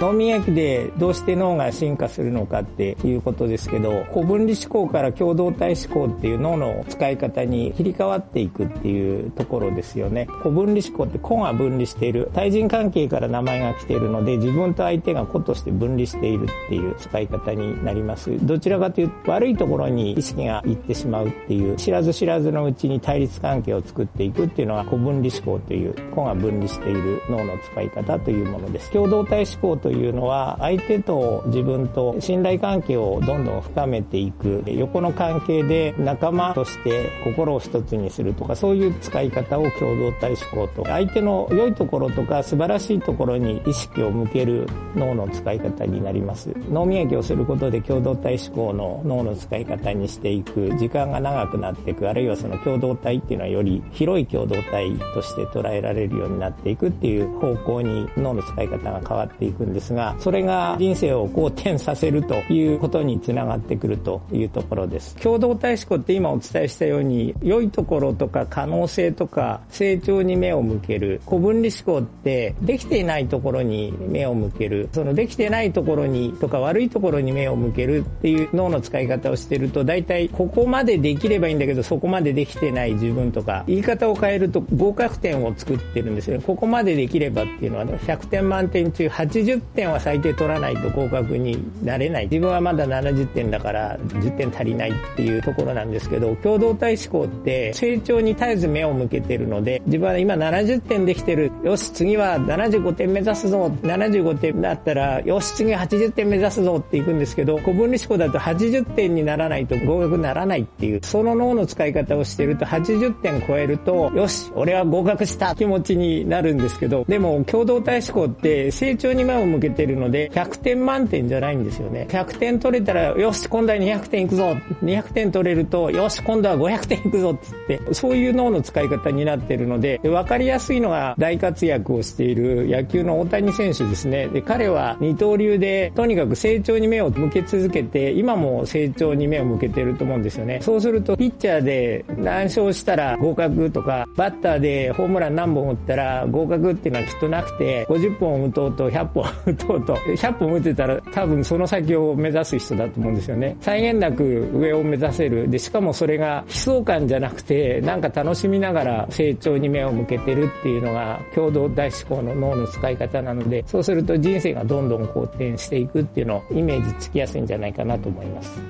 脳磨きでどうして脳が進化するのかっていうことですけど古分離思考から共同体思考っていう脳の使い方に切り替わっていくっていうところですよね。古分離思考って個が分離している。対人関係から名前が来ているので自分と相手が個として分離しているっていう使い方になります。どちらかというと悪いところに意識がいってしまうっていう知らず知らずのうちに対立関係を作っていくっていうのが古分離思考という個が分離している脳の使い方というものです。共同体思考とというのは相手と自分と信頼関係をどんどん深めていく。横の関係で仲間として心を一つにするとかそういう使い方を共同体思考と相手の良いところとか素晴らしいところに意識を向ける脳の使い方になります。脳磨きをすることで共同体思考の脳の使い方にしていく。時間が長くなっていく。あるいはその共同体っていうのはより広い共同体として捉えられるようになっていくっていう方向に脳の使い方が変わっていくんです。ですがそれが人生を好転させるということにつながってくるというところです。共同体思考って今お伝えしたように、良いところとか可能性とか成長に目を向ける。古分離思考ってできていないところに目を向ける。そのできてないところにとか悪いところに目を向けるっていう脳の使い方をしてると、大体ここまでできればいいんだけど、そこまでできてない自分とか、言い方を変えると合格点を作ってるんですよね。ここまでできればっていうのは100点満点中80点は最低取らないと合格になれない。自分はまだ70点だから10点足りないっていうところなんですけど共同体思考って成長に絶えず目を向けてるので自分は今70点できてる。よし次は75点目指すぞ。75点だったらよし次は80点目指すぞっていくんですけど古分離思考だと80点にならないと合格にならないっていうその脳の使い方をしてると80点超えるとよし俺は合格した気持ちになるんですけどでも共同体思考って成長に目を向けてるので100点満点じゃないんですよね。100点取れたら、よし、今度は200点いくぞ。200点取れると、よし、今度は500点いくぞってって、そういう脳の使い方になってるので、分かりやすいのが大活躍をしている野球の大谷選手ですね。で、彼は二刀流で、とにかく成長に目を向け続けて、今も成長に目を向けてると思うんですよね。そうすると、ピッチャーで何勝したら合格とか、バッターでホームラン何本打ったら合格っていうのはきっとなくて、50本打とうと100本 とうとう、100本打てたら多分その先を目指す人だと思うんですよね。際限なく上を目指せる。で、しかもそれが悲壮感じゃなくて、なんか楽しみながら成長に目を向けてるっていうのが共同大思考の脳の使い方なので、そうすると人生がどんどん好転していくっていうのをイメージつきやすいんじゃないかなと思います。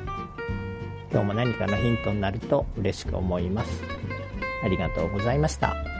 今日も何かのヒントになると嬉しく思います。ありがとうございました。